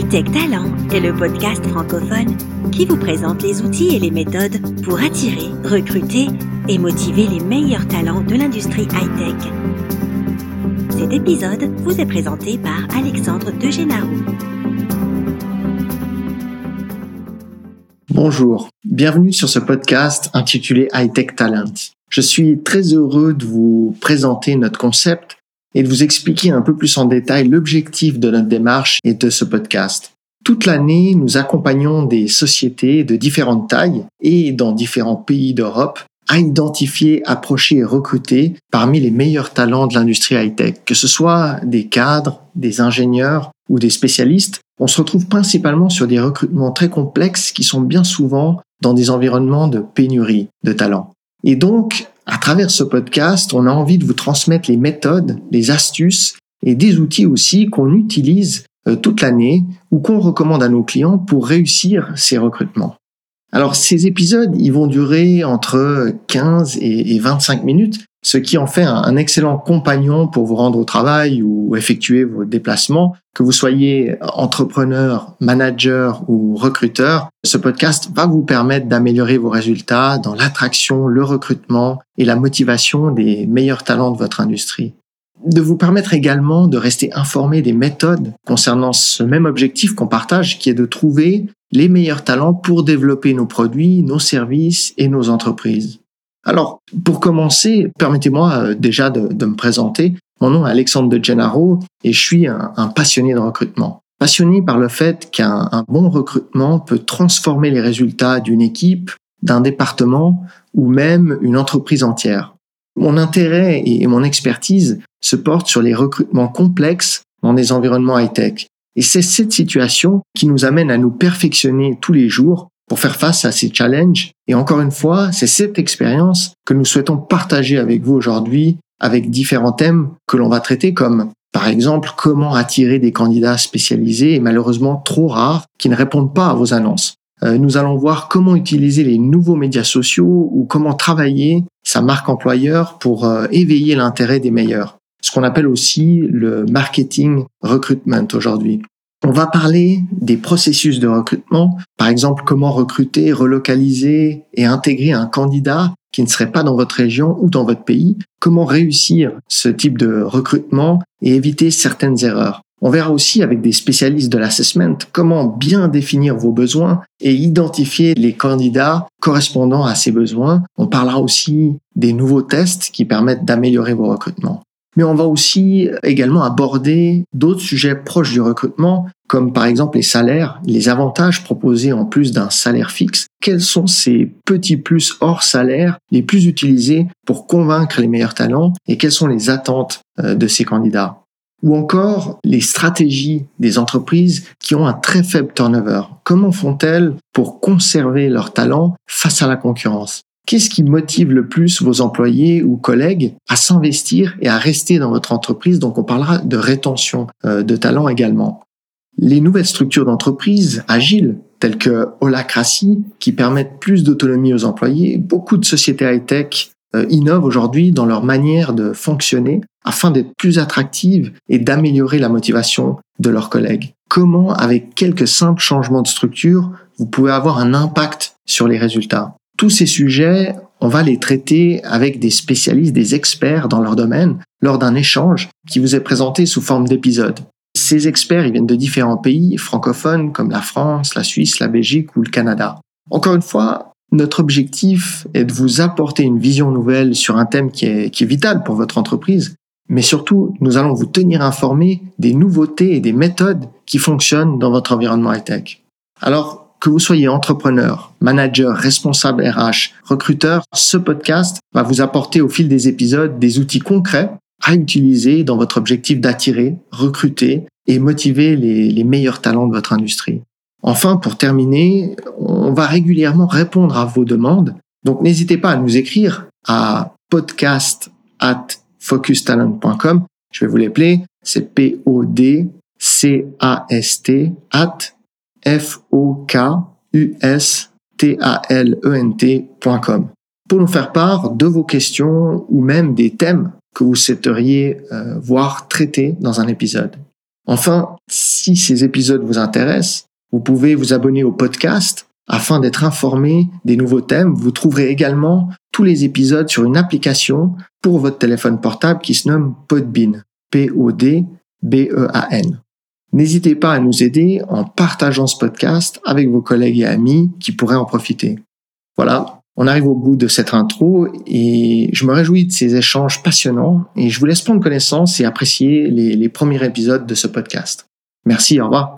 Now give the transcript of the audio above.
Hightech Talent est le podcast francophone qui vous présente les outils et les méthodes pour attirer, recruter et motiver les meilleurs talents de l'industrie high-tech. Cet épisode vous est présenté par Alexandre Degenarou. Bonjour, bienvenue sur ce podcast intitulé Hightech Talent. Je suis très heureux de vous présenter notre concept et de vous expliquer un peu plus en détail l'objectif de notre démarche et de ce podcast. Toute l'année, nous accompagnons des sociétés de différentes tailles et dans différents pays d'Europe à identifier, approcher et recruter parmi les meilleurs talents de l'industrie high-tech, que ce soit des cadres, des ingénieurs ou des spécialistes. On se retrouve principalement sur des recrutements très complexes qui sont bien souvent dans des environnements de pénurie de talents. Et donc, à travers ce podcast, on a envie de vous transmettre les méthodes, les astuces et des outils aussi qu'on utilise euh, toute l'année ou qu'on recommande à nos clients pour réussir ces recrutements. Alors ces épisodes, ils vont durer entre 15 et 25 minutes, ce qui en fait un excellent compagnon pour vous rendre au travail ou effectuer vos déplacements. Que vous soyez entrepreneur, manager ou recruteur, ce podcast va vous permettre d'améliorer vos résultats dans l'attraction, le recrutement et la motivation des meilleurs talents de votre industrie de vous permettre également de rester informé des méthodes concernant ce même objectif qu'on partage, qui est de trouver les meilleurs talents pour développer nos produits, nos services et nos entreprises. Alors, pour commencer, permettez-moi euh, déjà de, me présenter. Mon nom est Alexandre de Gennaro et je suis un, passionné de recrutement. Passionné par le fait qu'un bon recrutement peut transformer les résultats d'une équipe, d'un département ou même une entreprise entière. Mon intérêt et mon expertise se portent sur les recrutements complexes dans des environnements high-tech. Et c'est cette situation qui nous amène à nous perfectionner tous les jours pour faire face à ces challenges. Et encore une fois, c'est cette expérience que nous souhaitons partager avec vous aujourd'hui avec différents thèmes que l'on va traiter comme par exemple comment attirer des candidats spécialisés et malheureusement trop rares qui ne répondent pas à vos annonces. Euh, nous allons voir comment utiliser les nouveaux médias sociaux ou comment travailler sa marque employeur pour euh, éveiller l'intérêt des meilleurs. Ce qu'on appelle aussi le marketing recruitment aujourd'hui. On va parler des processus de recrutement, par exemple comment recruter, relocaliser et intégrer un candidat qui ne serait pas dans votre région ou dans votre pays, comment réussir ce type de recrutement et éviter certaines erreurs. On verra aussi avec des spécialistes de l'assessment comment bien définir vos besoins et identifier les candidats correspondant à ces besoins. On parlera aussi des nouveaux tests qui permettent d'améliorer vos recrutements. Mais on va aussi également aborder d'autres sujets proches du recrutement, comme par exemple les salaires, les avantages proposés en plus d'un salaire fixe. Quels sont ces petits plus hors salaire les plus utilisés pour convaincre les meilleurs talents et quelles sont les attentes euh, de ces candidats? Ou encore les stratégies des entreprises qui ont un très faible turnover. Comment font-elles pour conserver leurs talents face à la concurrence? Qu'est-ce qui motive le plus vos employés ou collègues à s'investir et à rester dans votre entreprise? Donc on parlera de rétention euh, de talents également. Les nouvelles structures d'entreprise agiles telles que Holacracy qui permettent plus d'autonomie aux employés, beaucoup de sociétés high-tech euh, innovent aujourd'hui dans leur manière de fonctionner afin d'être plus attractives et d'améliorer la motivation de leurs collègues. Comment, avec quelques simples changements de structure, vous pouvez avoir un impact sur les résultats? Tous ces sujets, on va les traiter avec des spécialistes, des experts dans leur domaine, lors d'un échange qui vous est présenté sous forme d'épisode. Ces experts, ils viennent de différents pays francophones comme la France, la Suisse, la Belgique ou le Canada. Encore une fois, notre objectif est de vous apporter une vision nouvelle sur un thème qui est, vital pour votre entreprise, mais surtout, nous allons vous tenir informé des nouveautés et des méthodes qui fonctionnent dans votre environnement high-tech. Alors, que vous soyez entrepreneur, manager, responsable RH, recruteur, ce podcast va vous apporter au fil des épisodes des outils concrets à utiliser dans votre objectif d'attirer, recruter et motiver les, meilleurs talents de votre industrie. Enfin, pour terminer, on va régulièrement répondre à vos demandes. Donc, n'hésitez pas à nous écrire à podcast at focustalent.com. Je vais vous l'appeler. C'est P-O-D-C-A-S-T at F-O-K-U-S-T-A-L-E-N-T.com pour nous faire part de vos questions ou même des thèmes que vous souhaiteriez euh, voir traités dans un épisode. Enfin, si ces épisodes vous intéressent, vous pouvez vous abonner au podcast afin d'être informé des nouveaux thèmes. Vous trouverez également tous les épisodes sur une application pour votre téléphone portable qui se nomme Podbean. P-O-D-B-E-A-N. N'hésitez pas à nous aider en partageant ce podcast avec vos collègues et amis qui pourraient en profiter. Voilà, on arrive au bout de cette intro et je me réjouis de ces échanges passionnants et je vous laisse prendre connaissance et apprécier les, premiers épisodes de ce podcast. Merci, au revoir.